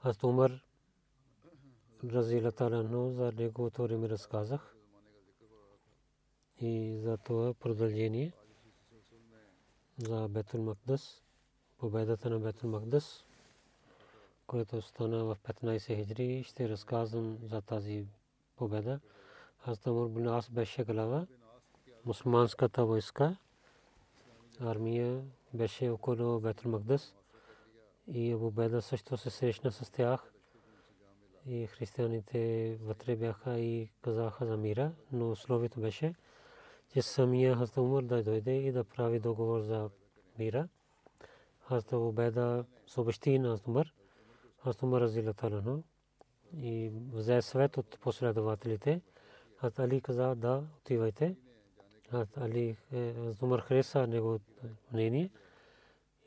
Аз Умар Разила Талано за неговото време разказах и за това продължение за Бетул Макдас, победата на Бетул Макдас, което стана в 15 хиджри. Ще разказвам за тази победа. Аз Тамур бин Ас беше глава, мусулманската войска, армия беше около Бетул Макдас и Абу Беда също се срещна с тях. И християните вътре бяха и казаха за мира, но условието беше, че самия Хазрат Умар да дойде и да прави договор за мира. Хазрат Абу Беда съобщи на Умар, Хазрат Умар разилатарано и взе съвет от последователите. Хазрат Али каза да, отивайте. Хазрат Али, Хазрат Умар хареса неговото мнение.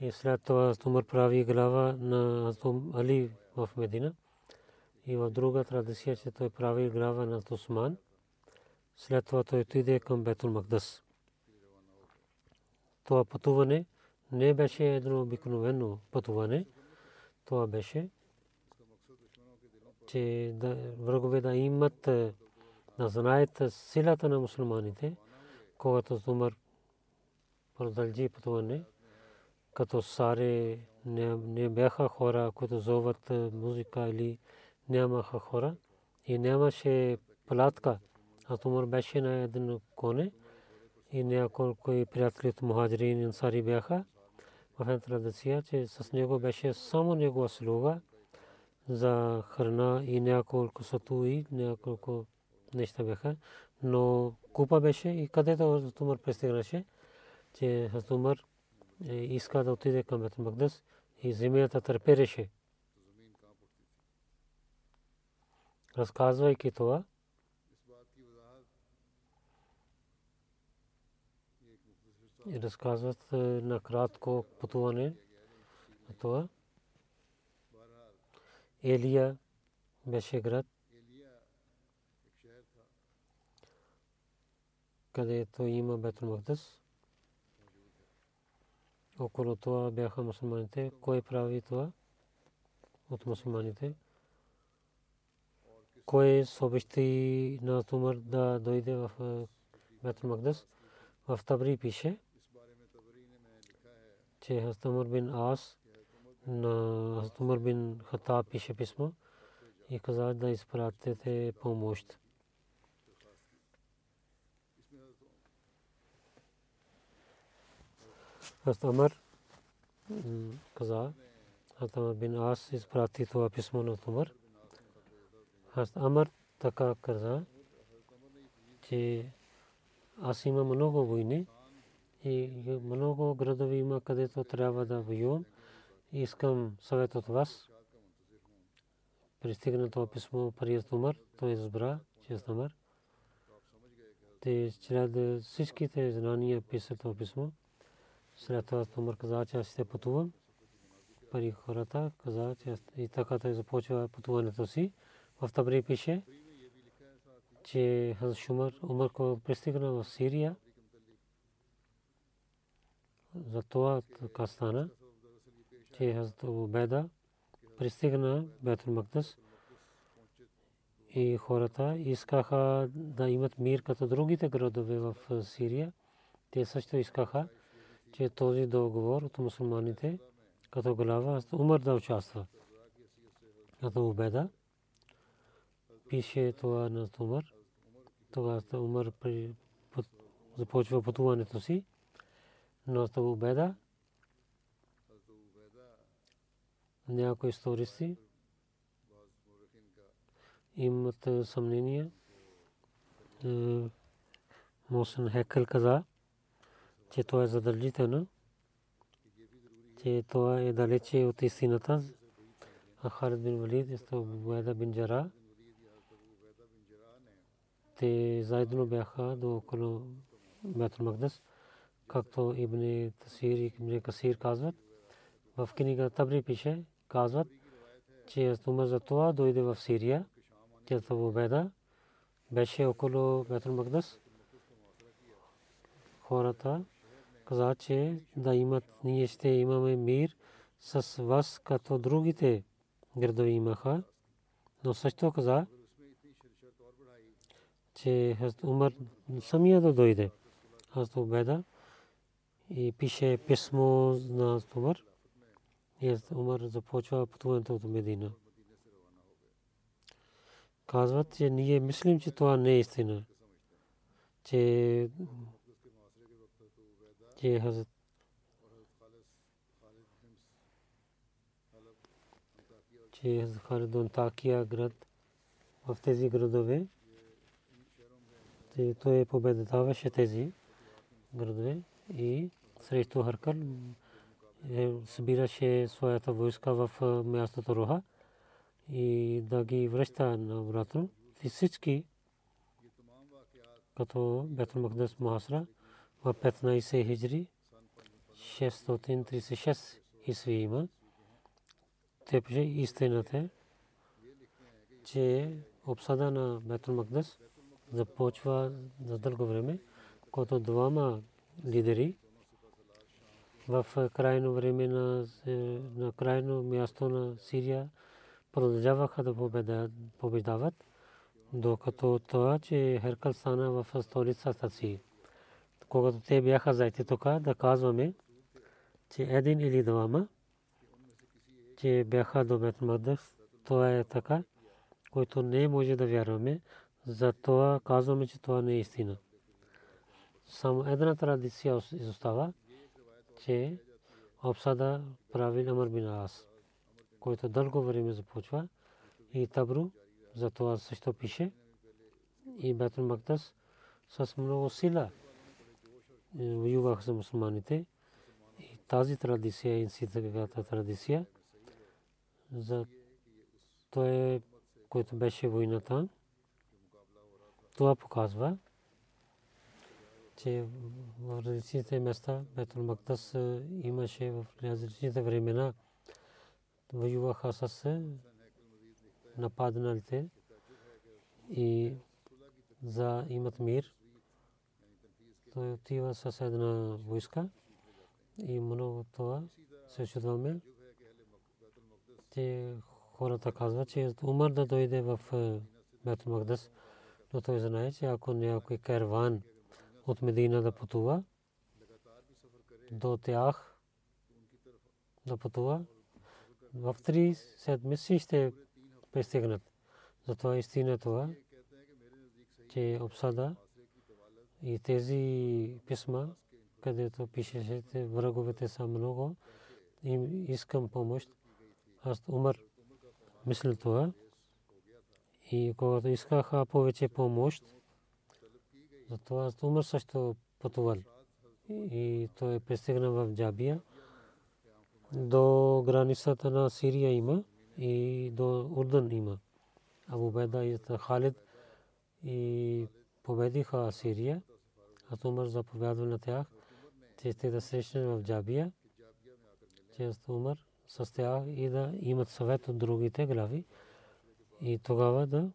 И след това Умар прави глава на Али в Медина. И в друга традиция, че той прави глава на Осман. След това той отиде към Бетул Макдас. Това пътуване не беше едно обикновено пътуване. Това беше, че да, врагове да имат, да знаят силата на мусулманите, когато Умар продължи пътуване като саре не, бяха хора, които зоват музика или нямаха хора и нямаше палатка. А Тумар беше на един коне и няколко приятели от мухаджирин и ансари бяха в една традиция, че с него беше само негова слуга за храна и няколко сатуи, няколко неща бяха. Но купа беше и където Тумар пристигнаше, че Тумар иска да отиде към Бетл Магдас и земята търпереше. Разказвайки това, и разказват на кратко пътуване на това. Елия беше град, където има Бетл Магдас около това бяха мусулманите. Кой прави това от мусулманите? Кой съобщи на Тумар да дойде в Бетл Магдас? В Табри пише, че Хастамар бин Ас на Хастамар бин Хата пише писмо и каза да изпратите помощ. Хазрат Амар каза, Хазрат Амар бин Ас изпрати това писмо на Умар. Хазрат Амар така каза, че аз имам много войни и много градове има, където трябва да воювам. Искам съвет от вас. Пристигна това писмо при Умар, той избра, че Амар. Те чрез всичките знания писат това писмо. След Умар каза, че аз ще пътувам. Пари хората каза, че и така той започва пътуването си. В Табри пише, че Шумар Умар пристигна в Сирия. За това така стана, че Хазрат Убеда пристигна Бетул Магдас и хората искаха да имат мир като другите градове в Сирия. Те също искаха, че този договор от мусулманите като глава Умар да участва. Като убеда пише това на Умар. Тогава Умар започва пътуването си. Но това убеда някои истористи имат съмнение. Мосен Хекъл каза, че това е задължително, че това е далече от истината. А Халид бин Валид и Уайда бин Джара те заедно бяха до около Бетул Магдас, както Ибн Тасир и Ибн Касир казват. В книга Табри пише, казват, че Умар за това дойде в Сирия, че Убеда беше около Бетул Магдас. Хората каза, че да имат, ние ще имаме мир с вас, като другите градове имаха. Но също каза, че Умар самия да дойде. Аз Убеда и пише писмо на Умар. И Умар започва пътуването от Медина. Казват, че ние мислим, че това не е истина. Че че Хазрат че Халидон Такия град в тези градове че той победаваше тези градове и срещу Харкал е, събираше своята войска в мястото Роха и да ги връща на обратно. И всички като Бетул Магдас Махасра в 15 хиджри 636 исви има. Те пише истината че обсада на Бетул Магдас започва за дълго време, когато двама лидери в крайно време на, на крайно място на Сирия продължаваха да побеждават, докато това, че Херкал стана в столицата си когато те бяха заети тук, да казваме, че един или двама, че бяха до Бетмадъс, това е така, който не може да вярваме, затова казваме, че това не е истина. Само една традиция изостава, че обсада прави Амар бин Ас, който дълго време започва. И Табру, за това също пише. И Бетул Магдас с много сила воюваха с мусулманите. И тази традиция, инситагата традиция, за той, който беше войната, това показва, че в различните места Бетул Мактас имаше в различните времена воюваха с нападналите и за имат мир. Той отива с една войска и много това се чудваме. Те хората казват, че Умар да дойде в Бет Магдас, но той знае, че ако някой карван от Медина да пътува до тях да пътува, в три седмици ще пристигнат. Затова истина това, че обсада и тези писма, където пишеше, враговете са много, им искам помощ. Аз умър, мисля това. И когато искаха повече помощ, затова аз умър също пътувал. И той пристигна в Джабия. До границата на Сирия има и до Урдан има. Абу Беда и Халид и победиха Сирия. Аз Умар заповядва на тях, че те да срещнат в Джабия, че Умар с тях и да имат съвет от другите глави и тогава да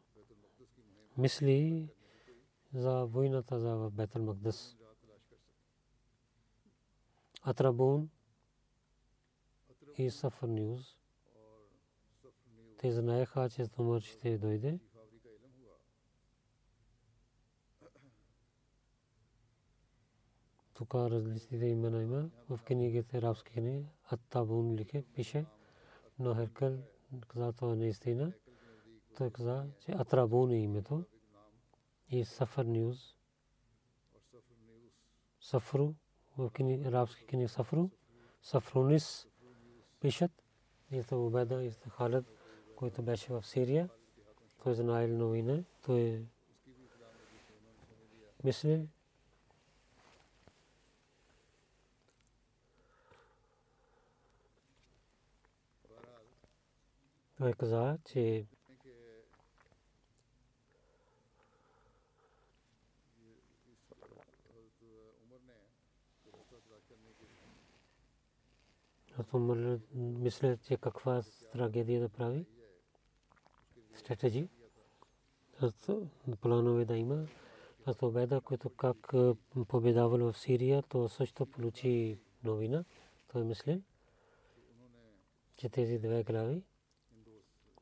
мисли за войната за Бетел Магдас. Атрабун и Сафар Ньюз. Те знаеха, че Умар ще дойде. Тук различните имена има. В книгите, арабски книги, Аттабун лике, пише, но Херкел каза това наистина. Той каза, че Атрабун е името и Сафар Ньюз. Сафру, в книги, арабски книги Сафру, Сафрунис пишат. И това Убеда, и Халед, който беше в Сирия. Той знаел новина. Той мисли, той каза, че Умар мисля, че каква трагедия да прави. Стратеги. Планове да има. Аз победа, който как победавал в Сирия, то също получи новина. Той мисли, че тези две глави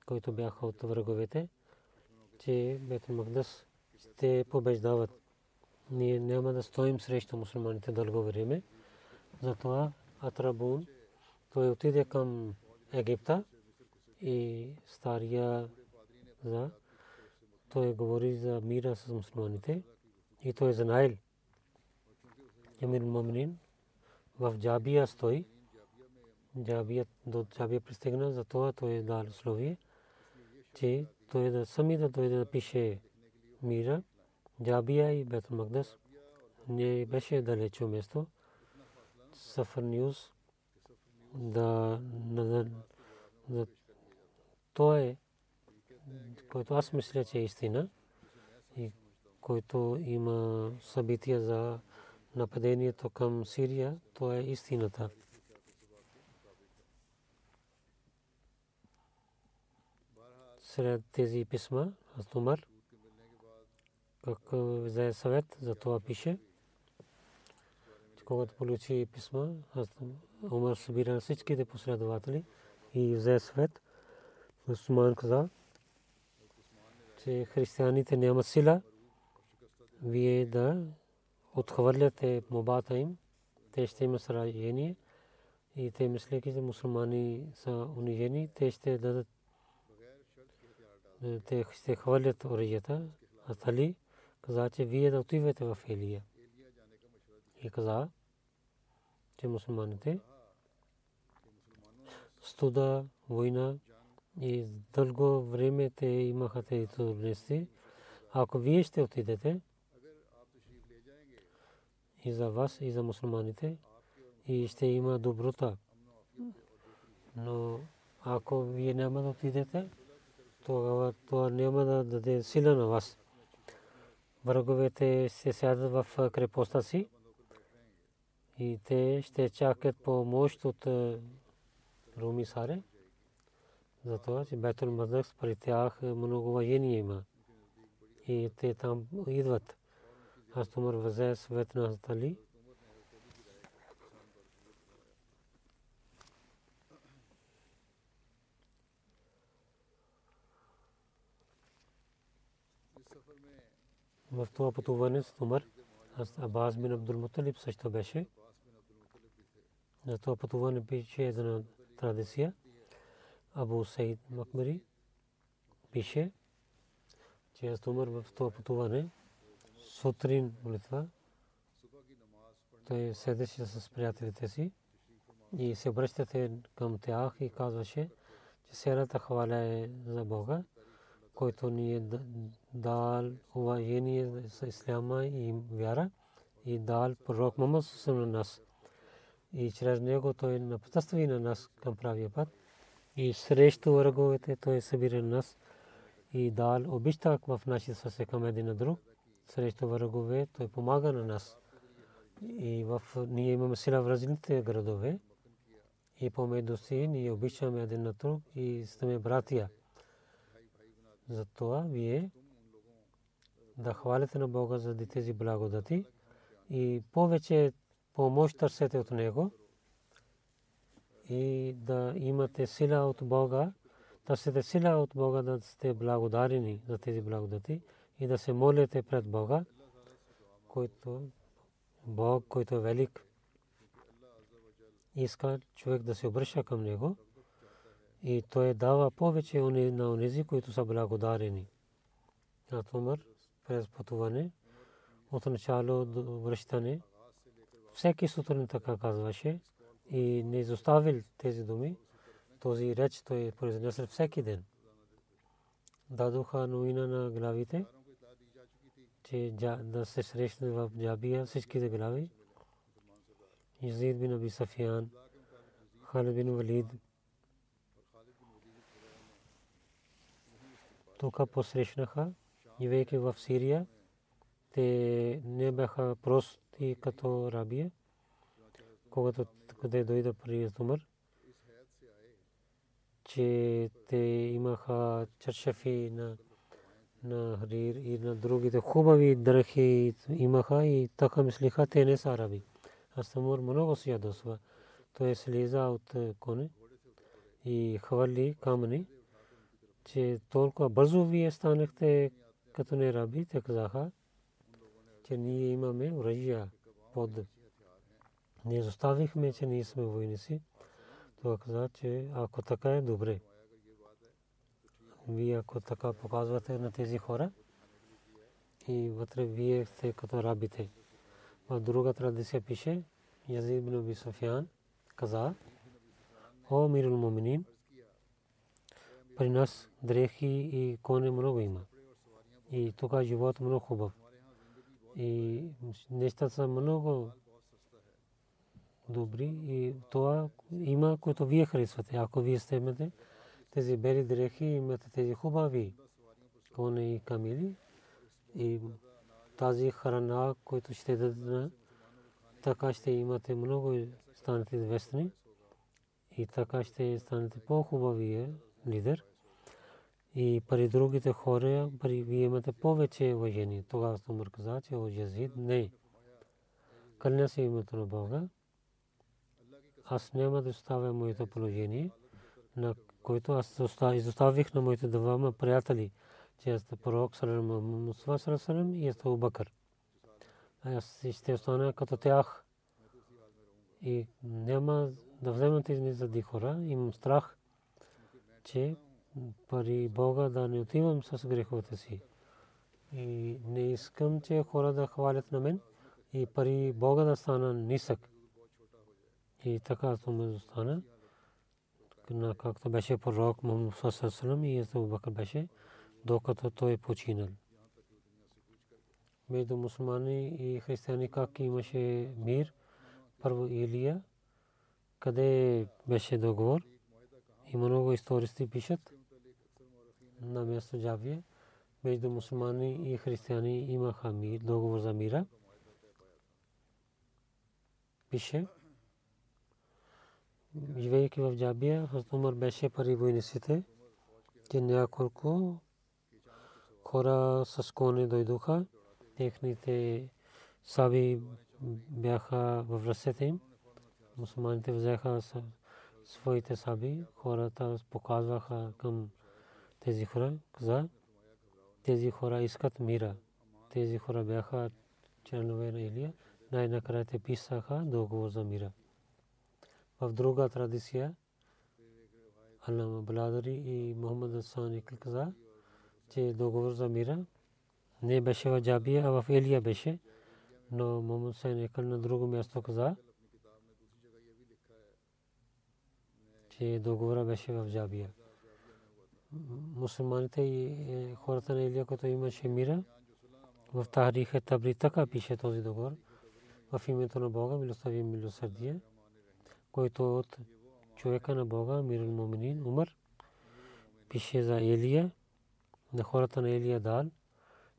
които бяха от враговете, че Бет Магдас ще побеждават. Ние няма да стоим срещу мусулманите дълго време. Затова Атрабун, той отиде към Египта и стария за той говори за мира с мусулманите и той е знаел. Емир Мамнин в Джабия стои. Джабия до Джабия пристигна, затова той е дал условие че той да сами да дойде да пише мира, Джабия и Бет Магдас. Не беше далече место. Сафар Ньюз да, да, да то е който аз мисля, че е истина и който има събития за нападението към Сирия, то е истината. Сред тези писма, Умар, как взе съвет, за това пише. Когато получи писма, Умар събира всичките последователи и взе съвет. Усман каза, че християните нямат сила, вие да отхвърляте мобата им, те ще имат сражение и те мисляки, че мусулмани са унижени, те ще дадат те ще хвърлят оръжията. А Али каза, че вие да отивате в Елия. И каза, че мусулманите студа, война и дълго време те имаха тези трудности. Ако вие ще отидете и за вас, и за мусулманите, и ще има доброта. Но ако вие няма да отидете, тогава това няма да даде сила на вас. Враговете се сядат в крепостта си и те ще чакат помощ от Руми Саре. Затова, че Бетул Мадакс при тях много воени има. И те там идват. Аз тумър взе свет на Али. В това пътуване с Умар, Абаз бин Абдул Муталиб също беше. На това пътуване пише една традиция. Абу Сейд Макмари пише, че аз Умар в това пътуване сутрин молитва. Той седеше с приятелите си и се обръщате към тях и казваше, че серата хваля е за Бога който ни е дал уважение за исляма и вяра и дал пророк Мухаммад на нас. И чрез него той напътства на нас към правия път. И срещу враговете той събира нас и дал обичтак в нашите сърце към един на друг. Срещу врагове той помага на нас. И в ние имаме сила в различните градове. И помежду си ние обичаме един на друг и сме братия. Затова вие да хвалите на Бога за тези благодати и повече помощ търсете от Него и да имате сила от Бога, търсете сила от Бога да сте благодарени за тези благодати и да се молите пред Бога, който Бог, който е велик, иска човек да се обръща към Него и той дава повече на онези, които са благодарени. Хазрат Умар през пътуване от начало до връщане всеки сутрин така казваше и не изоставил тези думи. Този реч той произнесе всеки ден. Дадоха новина на главите, че да се срещне в Джабия всичките глави. Язид бин Аби Сафиян, Халид бин Валид, тук посрещнаха живеейки в Сирия, те не бяха прости като рабия. Когато къде дойде при Умар, че те имаха чаршафи на на Харир и на другите хубави дрехи имаха и така мислиха, те не са араби. Аз Умар много се ядосва. Той слиза от коне и хвърли камъни, че толкова бързо вие станахте като не раби, те казаха, че ние имаме оръжия под. Ние заставихме, че ние сме войници. Това каза, че ако така е добре. Вие ако така показвате на тези хора и вътре вие сте като рабите. В друга традиция пише, Язид бин Софиян каза, О, мирул муминин, при нас дрехи и коне много има. И тук живот много хубав. И нещата са много добри и това има, което вие харесвате. Ако вие сте тези бели дрехи, имате тези хубави коне и камили и тази храна, която ще дадат, така ще имате много станете известни и така ще станете по-хубавия лидер и при другите хора, при вие имате повече уважение. Тогава Умар каза, че о Язид не. Кълня се името на Бога. Аз няма да оставя моето положение, на което аз изоставих на моите двама приятели, че аз сте пророк Салам и аз сте Убакър. Аз ще остана като тях и няма да вземат тези за хора. Имам страх, че пари Бога да не отивам с греховете си. И не искам, че хора да хвалят на мен и пари Бога да стана нисък. И така съм стана. Както беше пророк Мухаммад Сасалам и Езда Бакър беше, докато той е починал. Между мусулмани и християни как имаше мир. Първо Илия, къде беше договор. И много истористи пишат на място Джавия между мусулмани и християни имаха мир, договор за мира. Пише, живеейки в Джабия, Умар беше пари войниците, че няколко хора с коне дойдоха, техните саби бяха в ръцете им. Мусулманите взеха своите саби, хората показваха към тези хора каза, тези хора искат мира. Тези хора бяха членове на Илия. Най-накрая те писаха договор за мира. В друга традиция Алама Бладари и Мухаммад Асан каза, че договор за мира не беше в Джабия, а в Илия беше. Но Мухаммад Асан Икл на друго място каза, че договора беше в Джабия мусулманите и е, хората на Илия, като имаше мира, в Тахрих е Табри така пише този договор. В името на Бога, милостави милосърдие, който от човека на Бога, Мирул Муминин, Умар, пише за Илия, на хората на Илия дал,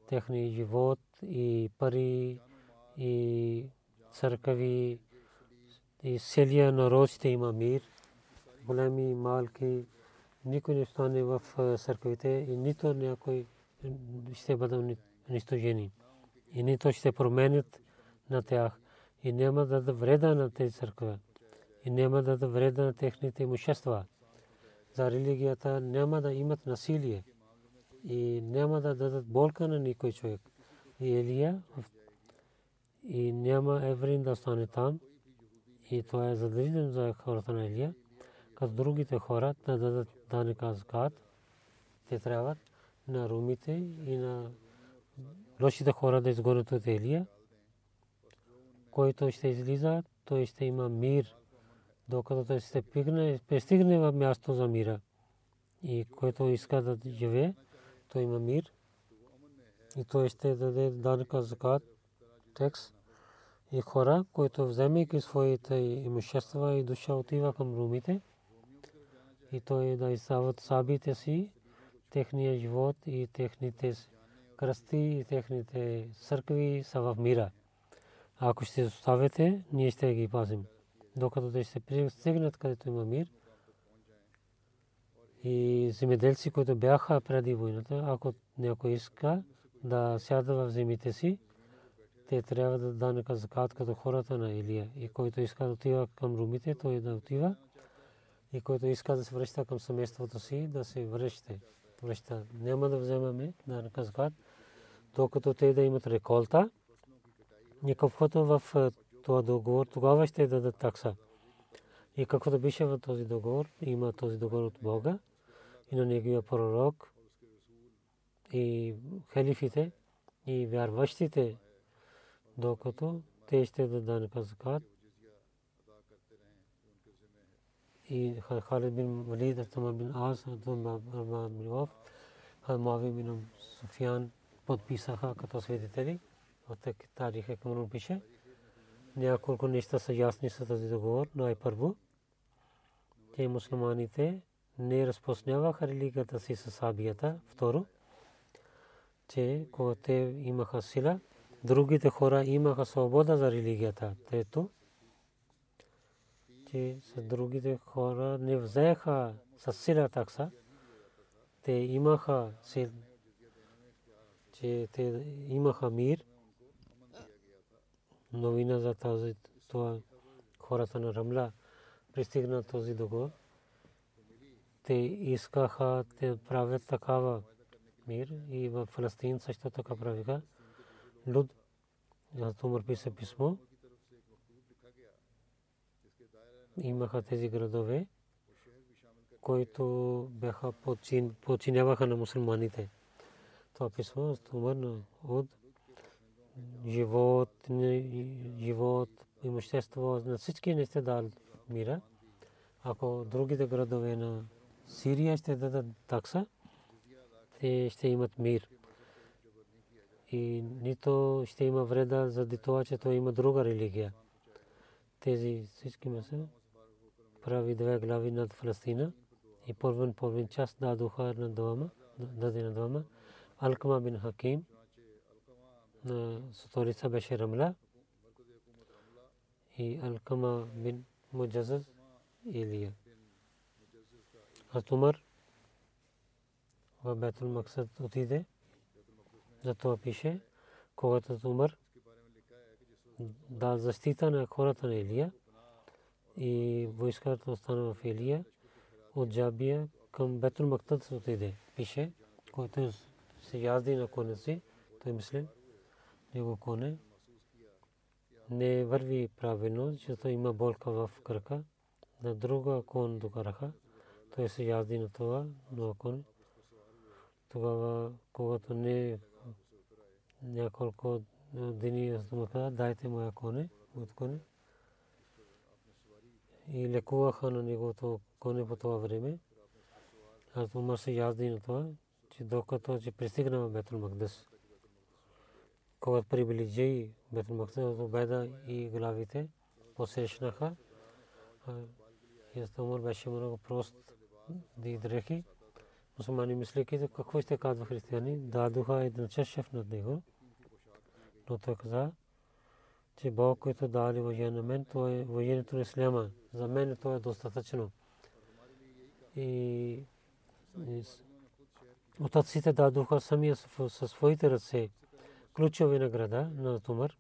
техния живот и пари и църкви и селия народ ще има мир, големи малки никой не стане в църквите и нито някой ще бъде унищожени. И нито ще променят на тях и няма да вреда на тези църква и няма да вреда на техните имущества. За религията няма да имат насилие и няма да дадат болка на никой човек. И Елия и няма еврин да стане там. И това е задължително за хората на Елия. Като другите хора да дадат данъка закат, те трябва на румите и на лошите хора да изгонят от Елия. Който ще излиза, той ще има мир, докато той ще пристигне в място за мира. И който иска да живее, той има мир. И той ще даде данъка закат, текст и хора, които вземайки своите имущества и душа отива към румите, и той да издават сабите си, техния живот и техните кръсти и техните църкви са в мира. Ако ще оставите, ние ще ги пазим. Докато те ще пристигнат където има мир, и земеделци, които бяха преди войната, ако някой иска да сяда в земите си, те трябва да дадат закат като хората на Илия. И който иска да отива към румите, той да отива. И който иска да се връща към семейството си, да се връща. връща. Няма да вземаме да закат, докато те да имат реколта. И в е, това договор, тогава ще дадат такса. И каквото беше в този договор, има този договор от Бога и на неговия пророк и халифите и вярващите докато те ще дадат закат. И Халид бин Валид, Атама бин Аз, Атама бин Ваф, Хамави бин Суфиян подписаха като свидетели. От тарих е Камрун пише. Няколко неща са ясни с този договор. Най-първо, те мусулманите не разпространяваха религията си с сабията. Второ, че когато те имаха сила, другите хора имаха свобода за религията. Трето, че с другите хора не взеха с сила такса. Те имаха сил, че те имаха мир. Новина за тази това хората на Рамла пристигна този договор. Те искаха те правят такава мир и в Фалестин също така правиха. Люд, Хазрат Умар писа писмо. Имаха тези градове, които бяха подчиняваха на мусулманите. Това писмо Умар от живот, живот, имущество, на всички не сте дал мира. Ако другите градове на Сирия ще дадат такса, те ще имат мир и нито ще има вреда заради това, че той има друга религия. Тези всички меса прави две глави над Фалестина и половин половин част дадоха на двама, даде на двама. Алкама бин Хаким на столица беше Рамла и Алкама бин Муджазаз Илия. Аз Умар в Бетул Максад отиде затова пише, когато умър, да защита на хората на Илия и войската остана в Илия от Джабия към Бетул Мактад се отиде. Пише, който се язди на коня си, той мисли, него коне не върви правилно, защото има болка в кръка. На друга кон докараха, той се язди на това, но коне. Тогава, когато не няколко дни аз му каза, дайте моя коне, моят коне. И лекуваха на неговото коне по това време. Аз Умар се язди на това, че докато че пристигна в Бетул Магдас. Когато приближи Бетул Магдас, Обеда и главите посещнаха. И Умар беше много прост да дрехи. Мусулмани мислейки, какво ще казва християни, дадоха един чешев над него но той каза, че Бог, който дали воjen на мен, то е военето на Исляма. За мен то е достатъчно. И отъците дадоха самия със своите ръце ключови награда на Тумар.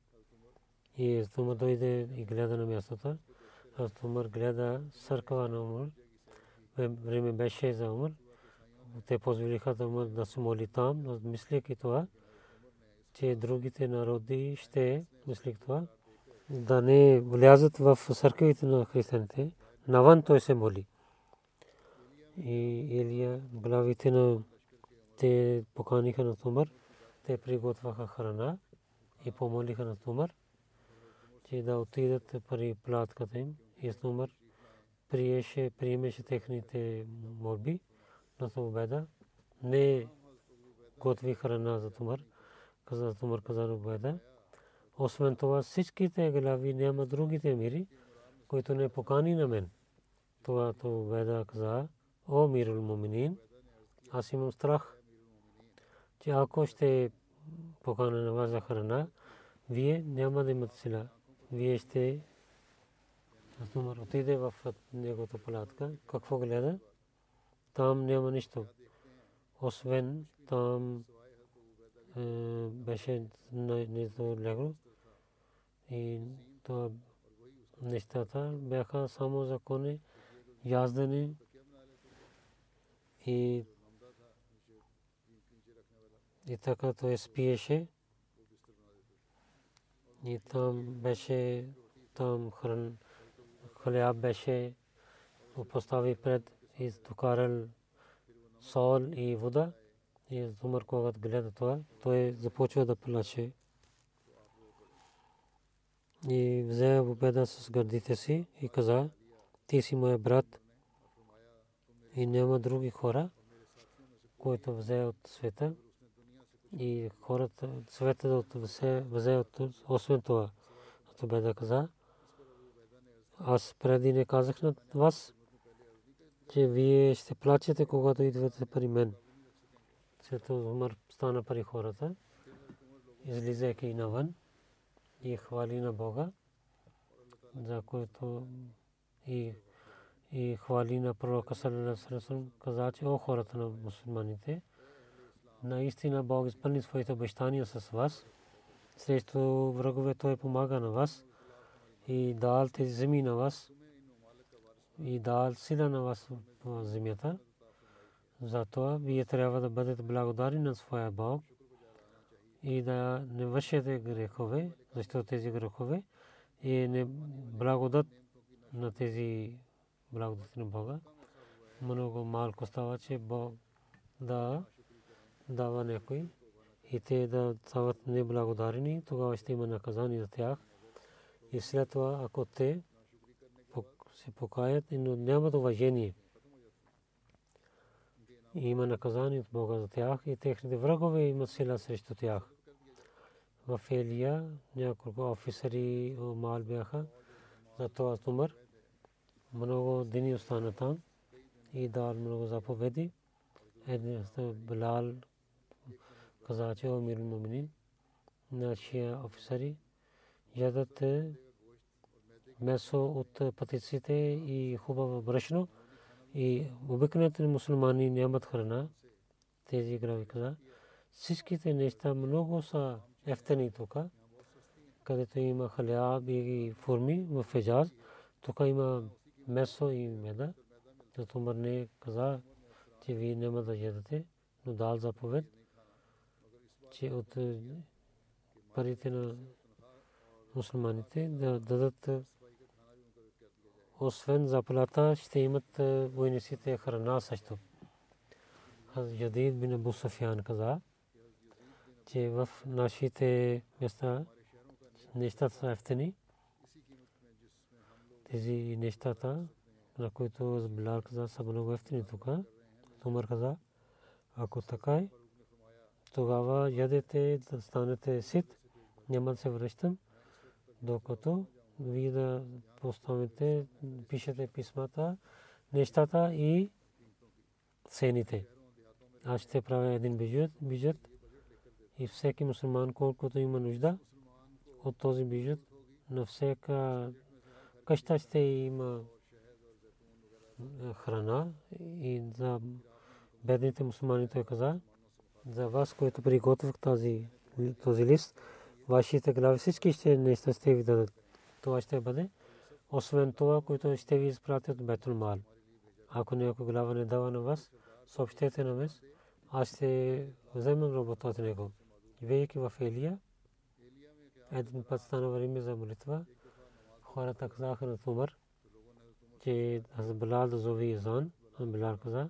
И Тумар дойде и гледа на мястото. А Тумар гледа църква на Умар. Време беше за Умар. Те позволиха да Умар да се моли там, мислейки това, че другите народи ще мислят това, да не влязат в църквите на християните. Навън той се моли. И Илия, главите на те поканиха на Тумар, те приготвяха храна и помолиха на Тумар, че да отидат при платката им. И Тумар приеше, приемеше техните молби, но Убеда не готви храна за Тумар. Каза Тумар каза Убеда. Освен това всичките глави няма другите мири, които не покани на мен. Това то Убеда каза, о мирул муминин, аз имам страх че ако ще покана на вас за храна, вие няма да имате сила. Вие ще Умар отиде в негото палатка. Какво гледа? Там няма нищо. Освен там беше нито легло. И то нещата бяха само закони, яздени и и така той спиеше. И там беше, там хран, хляб беше, постави пред и докарал сол и вода. И Умар, когато гледа това, той започва да плаче. И взе победа с гърдите си и каза, ти си моя брат и няма други хора, които взе от света и хората, света да взе от освен това. Това да каза. Аз преди не казах на вас, че вие ще плачете, когато идвате при мен. След Умар стана при хората, излизайки навън и хвали на Бога, за което и и хвали на пророка Салалалаху каза, че о хората на мусулманите, наистина Бог изпълни своите обещания с вас. Срещу врагове той помага на вас и дал тези земи на вас и дал сила на вас в земята. Затова вие трябва да бъдете благодарни на своя Бог и да не вършите грехове, защото тези грехове и не благодат на тези благодати на Бога. Много малко става, че Бог да дава някой и те да стават неблагодарени, тогава ще има наказание за тях. И след това, ако те се покаят, но нямат уважение, и има наказание от Бога за тях и техните врагове имат сила срещу тях. В Елия няколко офисери мал бяха за това Тумър. Много дни остана там и дал много заповеди. Един Билал каза, че Амир Муминин, нашия офисери, ядат месо от патиците и хубаво брашно и обикновените мусулмани нямат храна. Тези грави каза. Всичките неща много са ефтени тук, където има халяб и форми в Феджаз. Тук има месо и меда. Зато Мърне каза, че вие няма да ядете, но дал заповед че от парите на мусулманите да дадат освен заплата ще имат е, войниците храна също. Ядид бин Абу Софиян каза, че в нашите места нещата са ефтини. Тези нещата, на които Билал каза, са много ефтини тук. Тумар каза, ако така е, тогава ядете станете сит, няма да се връщам, докато вие да поставите, пишете писмата, нещата и цените. Аз ще правя един бюджет, бюджет и всеки мусулман, колкото има нужда от този бюджет, на всяка къща ще има храна и за бедните мусулмани той каза, за вас, които приготвих тази този лист, вашите глави всички ще неща ще ви дадат. Това ще бъде. Освен това, което ще ви изпратят Бетул Мал. Ако някой глава не дава на вас, съобщете на мен. Аз ще вземам работа от него. Вейки в Елия, един път стана време за молитва. Хората казаха на Тумар, че аз Билал да зови Изан. Билал каза,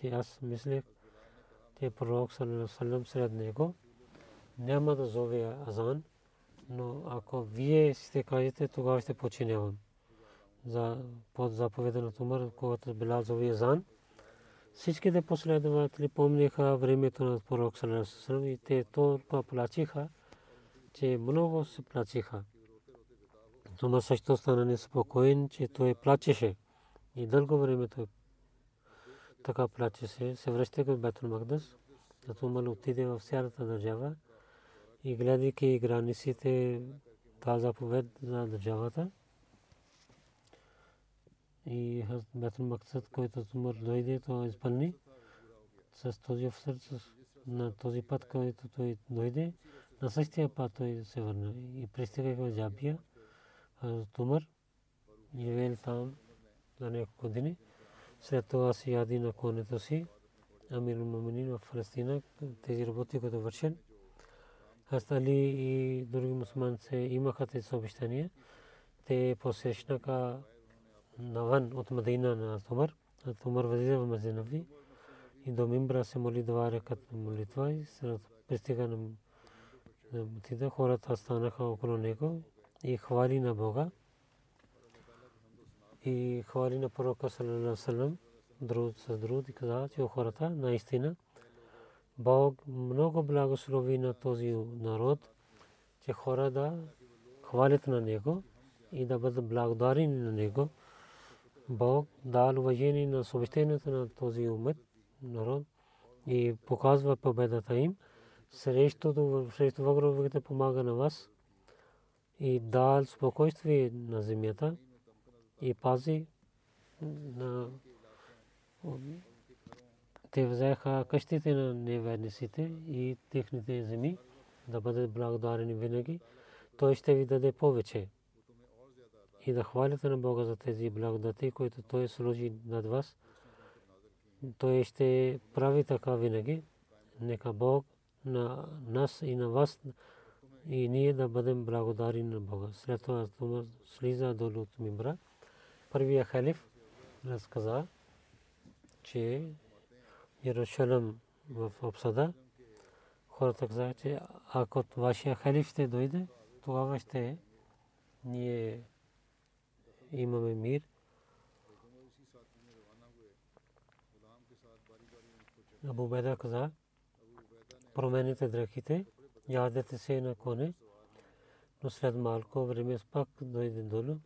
че аз мислех, че пророк Салам но ако вие ще кажете, тогава ще починявам. За под заповеда на Тумар, когато Билал зови Азан, всичките последователи помниха времето на пророк Салам и те толкова плачиха, че много се плачиха. Тумар също стана неспокоен, че той плачеше. И дълго време той така плачеше. Се връща към Бетул Магдас. Тумар отиде в цялата държава и гледайки границите, та заповед за държавата. И Бетул Магдас, който Тумар дойде, то изпълни с този офицер, на този път, който той дойде. На същия път той се върна и пристига в Джабия. Тумар живеел там на няколко години. След това си яди на конето си. Амир Муминин в Палестина тези работи, които вършен. Астали и други мусулманци имаха тези съобщения. Те посещнаха навън от Мадина на Тумар. Тумар възлиза в Мазинави и до Мимбра се моли два рекат молитва и след пристига на Мутида хората станаха около него и хвали на Бога и хвали на пророка саллалаху друг с друг и каза, че хората наистина Бог много благослови на този народ, че хора да хвалят на него и да бъдат благодарени на него. Бог дал уважение на съвещението на този умет народ и показва победата им. Срещу враговете помага на вас и дал спокойствие на земята и пази на те взеха къщите на неверниците и техните земи да бъдат благодарени винаги. Той ще ви даде повече. И да хвалите на Бога за тези благодати, които Той сложи над вас. Той ще прави така винаги. Нека Бог на нас и на вас и ние да бъдем благодарни на Бога. След това слиза долу от мимбра. Първия халиф разказа, че Иерусалим в обсада, хората казаха, че ако вашия халиф ще дойде, тогава ще ние имаме мир. Абу Беда каза, промените дрехите, ядете се на коне, но след малко време пак дойде долу.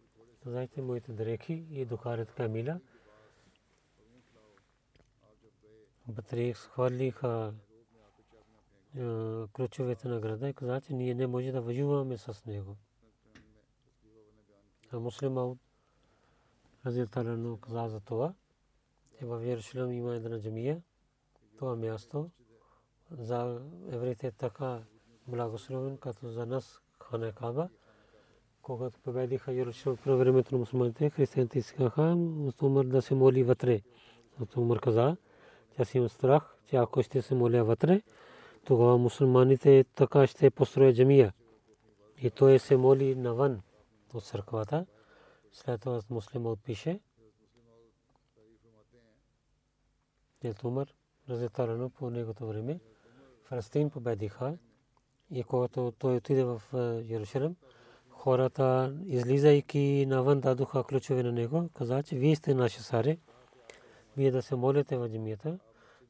Казайте моите дрехи и докарат камила. Батрик схвърлиха ключовете на града и каза, че ние не може да воюваме с него. А муслима Разилталано каза за това. И в Иерусалим има една джамия. Това място за евреите така благословен, като за нас хана Каба. Когато победиха Иерусалим по времето на мусулманите, християните искаха да се моли вътре. Умар каза, аз имам страх, че ако ще се моля вътре, тогава мусулманите така ще построят джамия. И той се моли навън от църквата. След това муслима отпише. Дед Умар, разетарано по негото време, Фалестин победиха и когато той отиде в Иерусалим, хората, излизайки навън, дадоха ключове на него, каза, че вие сте наши саре, вие да се молите в джамията,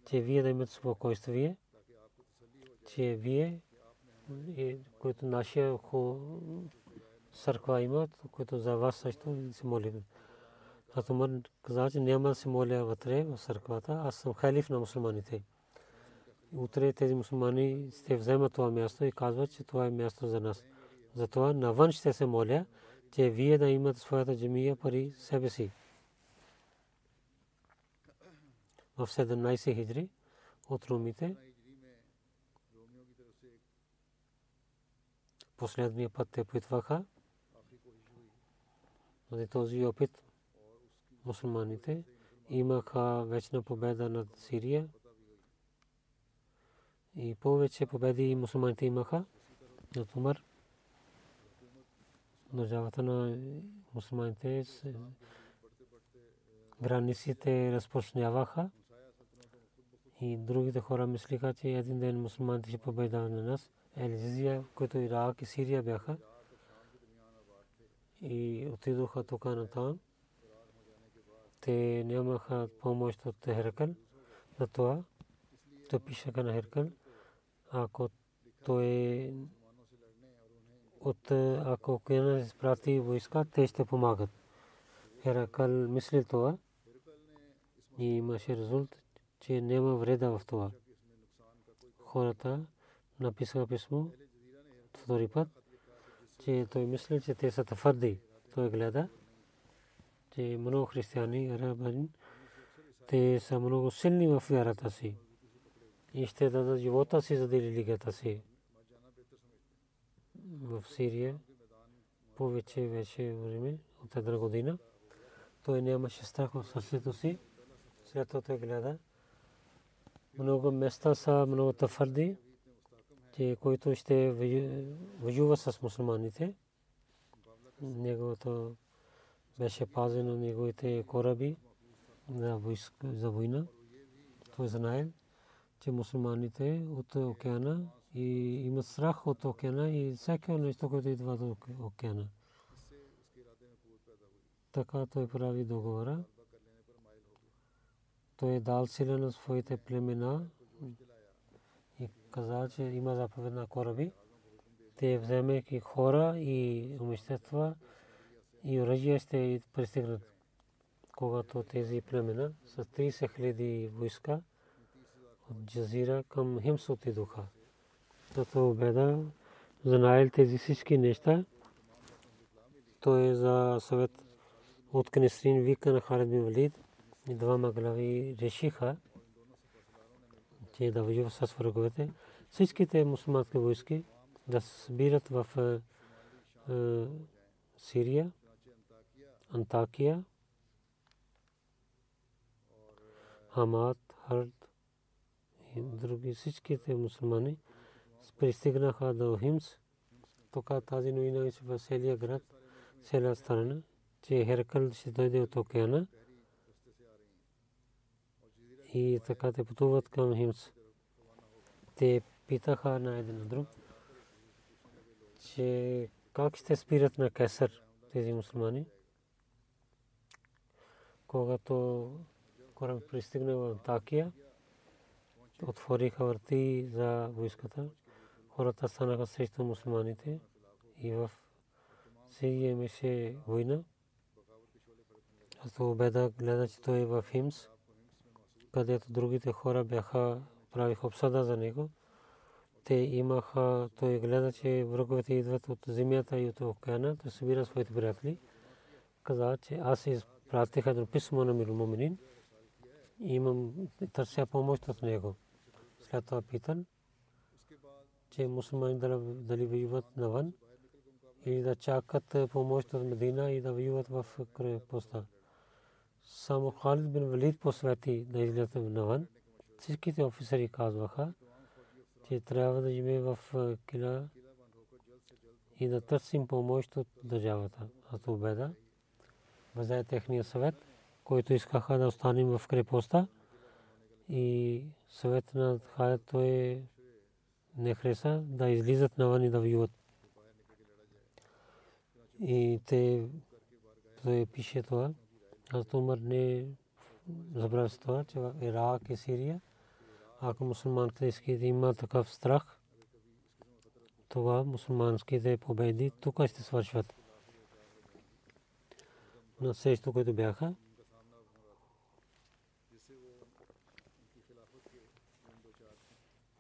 че вие да имате спокойствие, че вие, които нашия църква имат, които за вас също се молим. Атумар каза, че няма да се моля вътре в църквата, аз съм халиф на мусулманите. Утре тези мусулмани ще вземат това място и казват, че това е място за нас. Затова навън ще се моля, че вие да имате своята джамия пари себе си. В 17 хиджри от румите последния път те опитваха. За този опит мусулманите имаха вечна победа над Сирия и повече победи мусулманите имаха от Умар. Държавата на мусулманите границите разпочняваха и другите хора мислиха, че един ден мусулманите ще победават на нас. Елизия, които Ирак и Сирия бяха и отидоха тук на там. Те нямаха помощ от Херкъл. това. то пишеха на Херкъл. Ако той от ако океана изпрати войска, те ще помагат. Херакъл мисли това и имаше резултат, че няма вреда в това. Хората написаха писмо втори път, че той мисли, че те са твърди. Той гледа, че много християни, арабани, те са много силни в вярата си и ще дадат живота си за религията си. В Сирия повече вече време от една година. Той нямаше страх в сърцето си. След това той гледа. Много места са много твърди, че който ще воюва с мусулманите. Неговото беше пазено неговите кораби за война. Той знае, че мусулманите от океана и имат страх от океана и всяко нещо, което идва от океана. Така той прави договора. Той е дал сила на своите племена и каза, че има заповед на кораби. Те вземайки хора и имущества и оръжие ще пристигнат. Когато тези племена с 30 хиляди войска от Джазира към Химс отидоха. Тото обеда знаел тези всички неща. Той е за съвет от Кнесрин вика на Халид Валид и двама глави решиха, че да воюва с враговете. Всичките мусулмански войски да се събират в Сирия, Антакия, Хамад, Хард и други всичките мусулмани пристигнаха до Химс. Тук тази новина в целия град, цяла страна, че Херкъл ще дойде от океана и така те пътуват към Химс. Те питаха на един друг, че как ще спират на Кесър тези мусулмани. Когато кораб пристигна в Такия, отвориха врати за войската. Хората станаха срещу мусулманите и в Сирия имаше война. Аз обеда гледа, че той е в Химс, където другите хора бяха правиха обсада за него. Те имаха, той гледа, че враговете идват от земята и от океана, той събира своите приятели. Каза, че аз изпратих едно писмо на Мирумоминин и имам търся помощ от него. След това питан, че мусулмани дали воюват навън или да чакат помощ от Медина и да воюват в крепостта. Само Халид бин Валид посвети да излязат навън. Всичките офицери казваха, че трябва да живее в кила и да търсим помощ от държавата. А то беда. Взе техния съвет, който искаха да останем в крепостта. И съвет на Халид той не хареса да излизат навън и да воюват. И те пише това. Аз Умар не забравя това, че Ирак и Сирия, ако мусулманите искат да има такъв страх, това мусулманските победи тук ще свършват. На срещу, които бяха,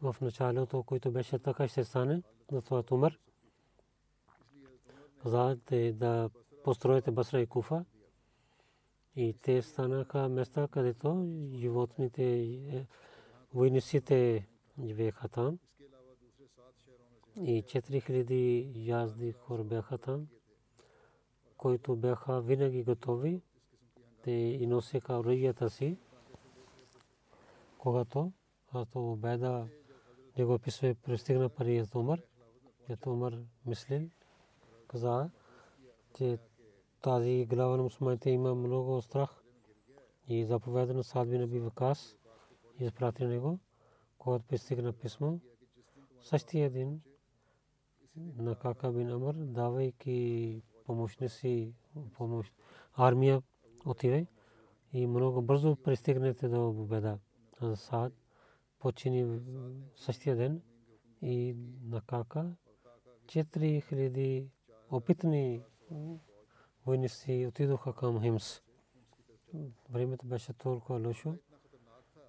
в началото, който беше така ще стане, на това Умар. Казахте да построите Басра и Куфа. И те станаха места, където животните, войниците живееха там. и 4000 язди хора бяха там, които бяха винаги готови те и носеха оръжията си. Когато Хазрат Убайда него описва пристигна пари Умар, като Умар мислил, каза, че тази глава на мусулманите има много страх и заповеда на Сад бин Аби Вакас изпрати него, когато пристигна писмо. Същия ден на Кака бин Амр, давайки помощни си помощ, армия отиве и много бързо пристигнете до победа. Саад почини същия ден и на Кака 4000 опитни войници отидоха към Химс. Времето беше толкова лошо,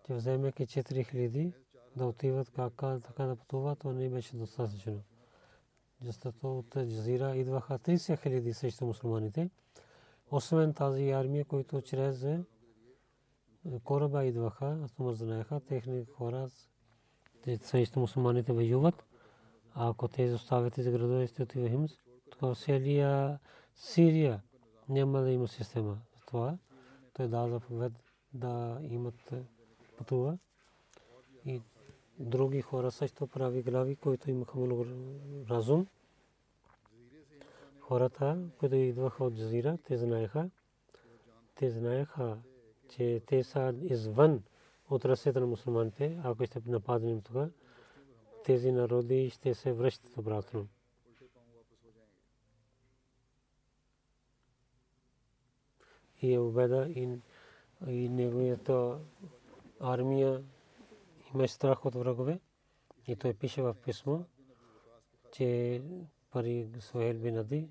че вземайки 4000 да отиват кака така да пътуват, то не беше достатъчно. Защото от Джазира идваха 30 хиляди срещу мусулманите. Освен тази армия, които чрез е, кораба идваха, аз му знаеха, техни хора срещу мусулманите воюват. А ако те оставят тези градове, ще отива Химс, тогава Сирия няма да има система. Това той да заповед да имат пътува. И други хора също прави глави, които имаха много разум. Хората, които идваха от Джазира, те знаеха, те знаеха, че те са извън от ръцете на мусулманите, ако ще нападнем тук, тези народи ще се връщат обратно. И е убеда и неговата армия има страх от врагове. И той пише в писмо, че пари Сохел бин Ади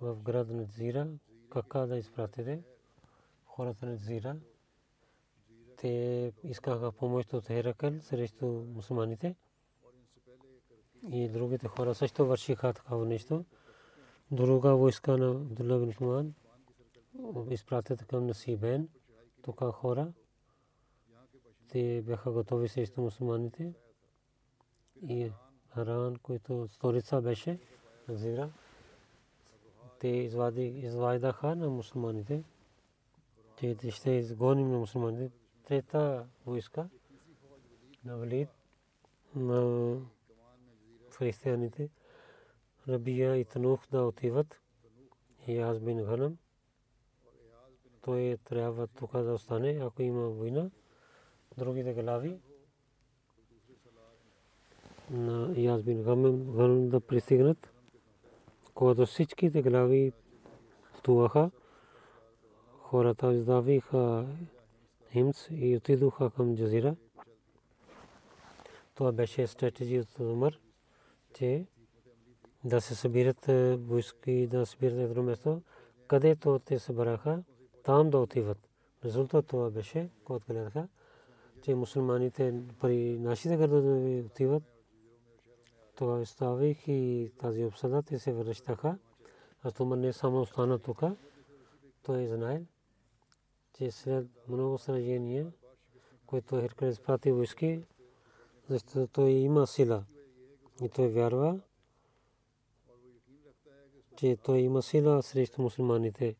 в град на Зира, кака да изпратите хората на. Те искаха помощ от Херакъл срещу мусулманите. И другите хора също вършиха такава нещо. Друга войска на Абдулла бин изпратят към Насибен. Тук хора те бяха готови срещу мусулманите и Харан, който столица беше на Зира, те извайдаха на мусулманите, че ще изгоним на мусулманите. Трета войска на Валид, на християните, Рабия и Танух да отиват и аз бин Ганам. Той трябва тук да остане, ако има война другите глави на Яз бин Гамем да пристигнат. Когато всичките глави пътуваха, хората издавиха Химс и отидоха към Джазира. Това беше стратегия от Умар, че да се събират войски, да събират едно место, където те събраха, там да отиват. Резултат това беше, когато гледаха че мусулманите при нашите градове отиват. Това оставих и тази обсъда, те се връщаха. А Тумар не само остана тук. Той знае, че след много сражения, които Херкулес изпрати войски, защото той има сила. И той вярва, че той има сила срещу мусулманите.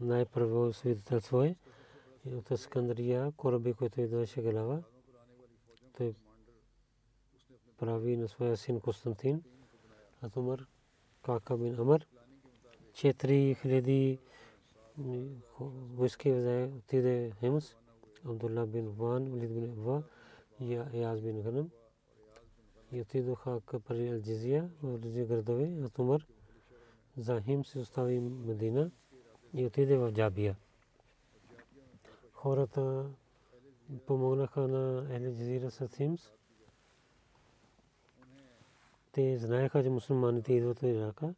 Най-първо свидетелство е от Скандрия, кораби, който идваше глава. Той прави на своя син Константин, Атумар, Кака бин Амар. Четири хиляди войски взе отиде Хемс, Абдулла бин Ван, Валид бин Ва, Яз бин Ганам. И отидоха при Алджизия, в тези градове, Атумар. За Хемс остави Медина и отиде в Джабия. Хората помогнаха на Ели Джазира с Симс. Те знаеха, че мусулманите идват от Ирака.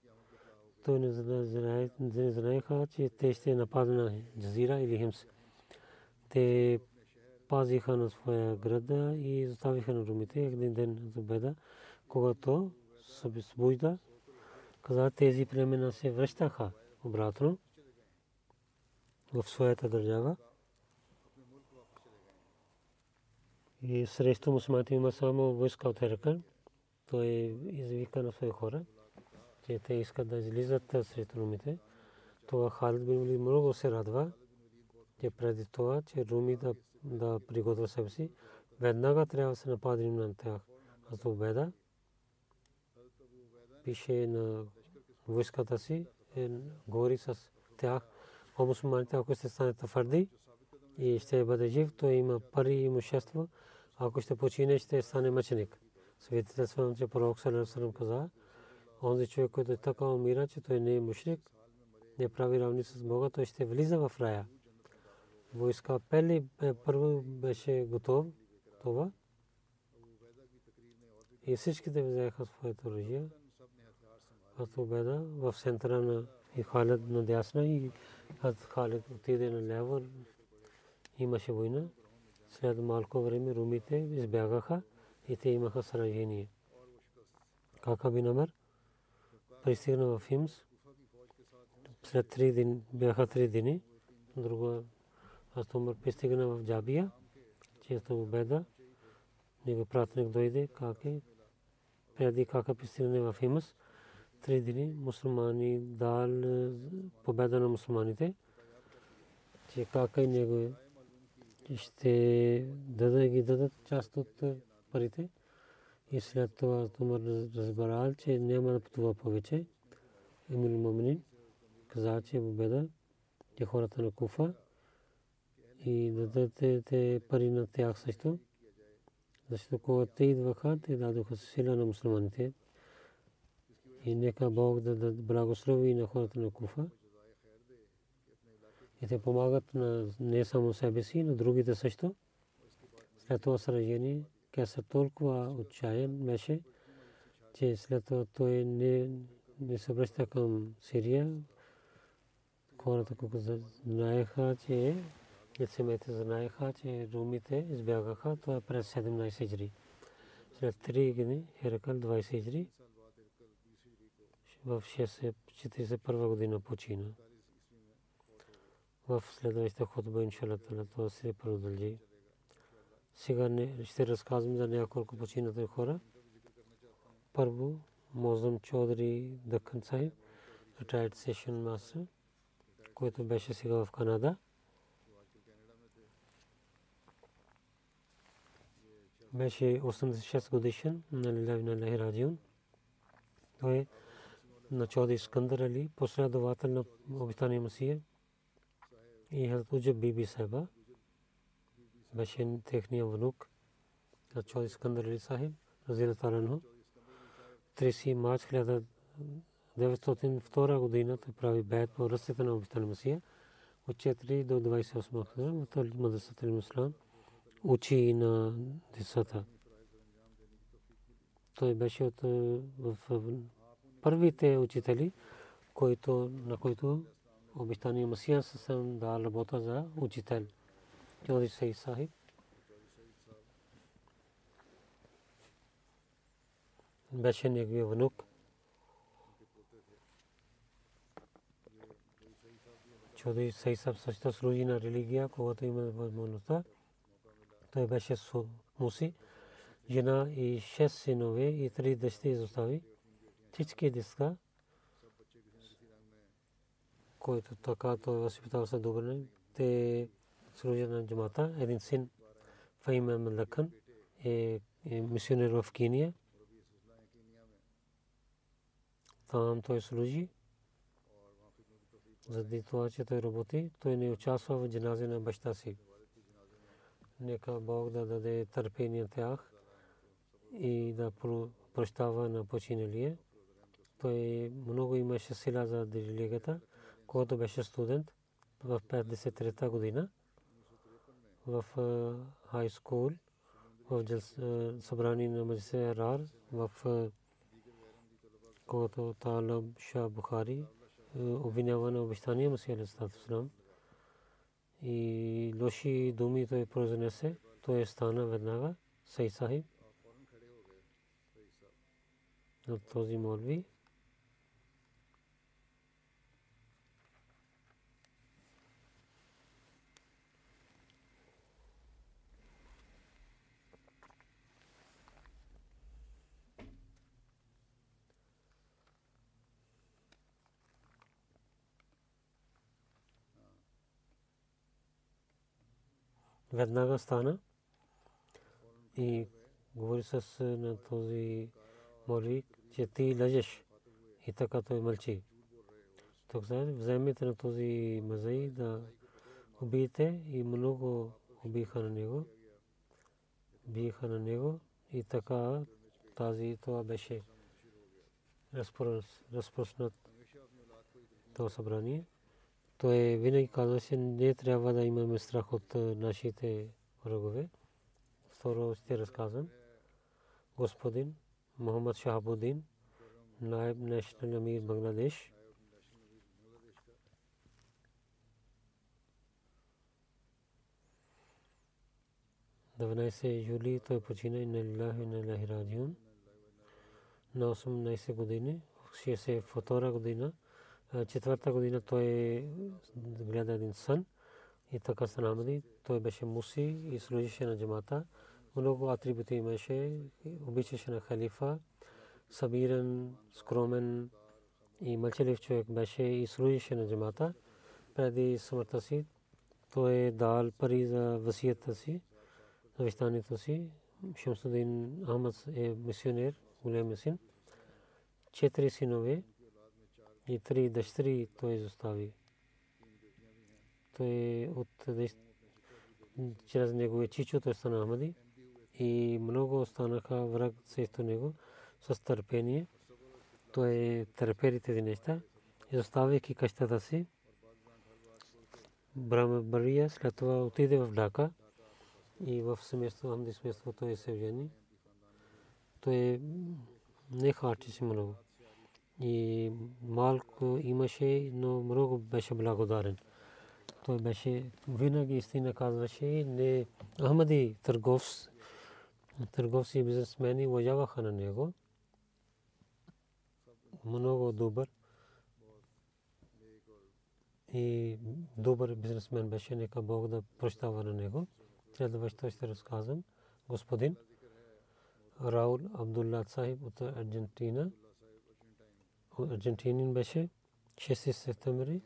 Той не знаеха, че те ще нападат на Джазира или Химс. Те пазиха на своя града и заставиха на румите един ден за беда, когато се събужда, каза тези племена се връщаха обратно в своята държава. и срещу мусулманите има само войска от Херакъл. Той извика на свои хора, че те искат да излизат срещу румите. Това Халид бин Валид много се радва, че преди това, че руми да, да приготвя себе си, веднага трябва да се нападим на тях. Аз обеда пише на войската си, е, говори с тях, о мусулманите, ако ще станете твърди и ще бъде жив, то има пари и имущество, ако ще почине, ще стане мъченик. Свидетелствам, че пророк Салерасалам каза, онзи човек, който е така умира, че той не е мушрик, не прави равни с Бога, той ще влиза в рая. Войска пели първо беше готов това и всичките взеха своето оръжие. Аз обеда в центъра на и Халид на дясна и аз Халид отиде на ляво. Имаше война. След малко време румите избягаха и те имаха сражение. Кака би номер? Пристигна в Химс. След три дни, бяха три дни. Друга аз Умар пристигна в Джабия. Често обеда. Него пратник дойде, как е. Преди кака пристигне в Химс три дни мусулмани дал победа на мусулманите, че как и него ще даде ги дадат част от парите. И след това Тумар разбрал, че няма да пътува повече. Емил Моминин каза, че победа че хората на Куфа и дадете те пари на тях също. Защото когато те идваха, те дадоха сила на мусулманите и нека Бог да благослови на хората на Куфа. И те помагат на не само себе си, но другите също. След това сражение, Кесър толкова отчаян беше, че след това той не, не се връща към Сирия. Хората, които знаеха, че лицемете знаеха, че румите избягаха, това е през 17 жри. След 3 години, Херакъл 20 жри, в 641 година почина. В следващата ходба, иншалла, това се продължи. Сега не, ще разказвам за няколко починати хора. Първо, Мозъм Чодри Дъкън retired session master, който беше сега в Канада. Беше 86 годишен на Лилавина Лахираджион. Той е на Чоди Искандър Али, последовател на обитания Масия и Хазрат Уджаб Биби Саба беше техния внук на Чоди Искандър Али Сахиб, Разила Таранху. 30 марч 1902 година той прави бед по ръстите на обитания Масия от 4 до 28 година в Мадрасата Муслам учи на децата. Той беше от в първите учители, които, на които обещания Масия съм да работа за учител. Чоди Сей Сахиб. Беше неговия внук. Чоди Сей също служи на религия, когато има възможността. Той беше муси, жена и шест синове и три дъщери изостави всички деца, които така той възпитава се добре, те служат на джамата. Един син Фаим Мелакън е мисионер в Кения. Там той служи. Заради това, че той работи, той не участва в джаназе на баща си. Нека Бог да даде търпение тях и да прощава на починалия. Той много имаше сила за религията, когато беше студент в 53-та година в хай скул, в събрание на Маджисе Рар, в когато Талаб Ша Бухари обвинява на обещания Масия Алисалам и лоши думи той произнесе, той стана веднага Сей Сахиб на този молви. Веднага стана и говори с на този молик, че ти лъжеш. И така той мълчи. Тук вземете на този мазаи да убиете и много убиха на него. Биха на него и така тази това беше разпространат това събрание. Той винаги казваше, не трябва да имаме страх от нашите врагове. Второ ще разказвам. Господин Мохаммад Шахабудин, наиб National Amir Бангладеш, 19 юли той почина и на Лилахи и на Лахи Раджиун. На 18 години, 62 година, четвърта година той гледа един сън и така се намади. Той беше муси и служише на джамата. Много атрибути имаше, обичаше на халифа, събиран, скромен и мълчалив човек беше и служише на джамата. Преди смъртта си той е дал пари за васията си завещанието си. Шамсудин Ахмад е мисионер, голям син. Четири синове и три дъщери той изостави. Той от чрез неговия чичо той стана Ахмади и много останаха враг срещу него с търпение. Той търпели тези неща, изоставяйки къщата си. Брама Бария след това отиде в Дака и в семейство, Амди семейство той се жени. Той не харчеше много. И малко имаше, но много беше благодарен. Той беше винаги истина казваше, не Ахмади търговс, търговци и бизнесмени уважаваха на него. Много добър и добър бизнесмен беше, нека Бог да прощава на него. Следващо ще разказвам. Господин Раул Абдулла Сахиб от Аржентина. Аржентинин беше 6 септември.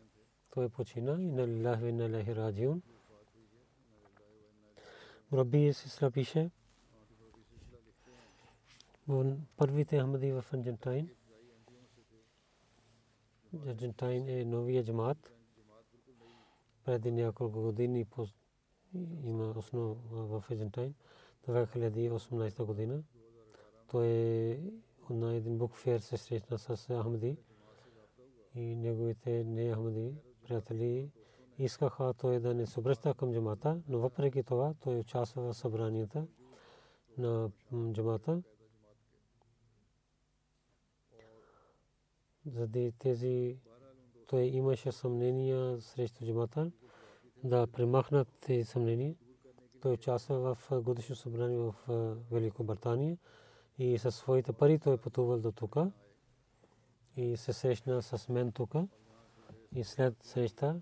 Той почина и на Лилахи и на Лахи Раджиун. Раби Сисра пише. Първите Ахмади в Аржентайн. Аржентайн е новия джамат. Преди няколко години има основа в Аржентайн 2018 година. Той е на един букфер се срещна с Ахмади и неговите не Ахмади приятели искаха той да не се обръща към джамата, но въпреки това той участва в събранията на джамата. Заради тези той имаше съмнения срещу джамата да премахнат тези съмнения. Той участва в годишно събрание в Великобритания и със своите пари той пътувал до тук и се срещна с мен тук. И след среща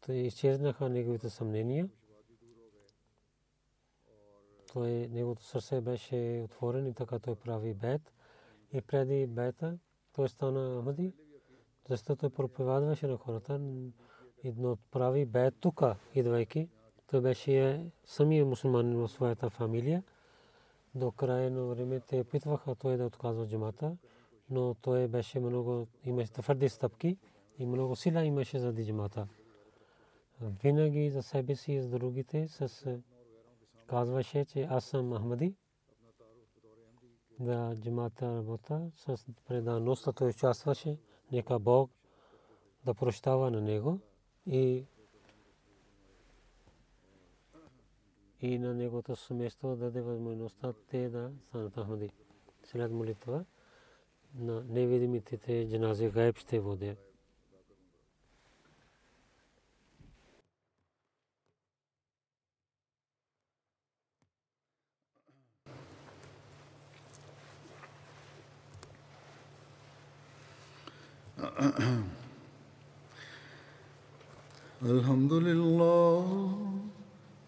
той изчезнаха неговите съмнения. Той, неговото сърце беше отворено и така той прави бед. И преди бета той стана Ахмади, защото той проповядваше на хората едно прави бе тук, идвайки. Той беше самия мусулманин в своята фамилия. До края на време те опитваха той да отказва джамата, но той беше много, имаше твърди стъпки и много сила имаше за джамата. Винаги за себе си и за другите с казваше, че аз съм Ахмади. Да джамата работа с предаността той участваше. Нека Бог да прощава на него и и на неговото семейство да даде възможността те да станат Ахмади. След молитва на невидимите джанази гайб ще водят. Uh-uh. الحمد لله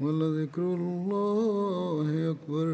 ولذكر الله أكبر.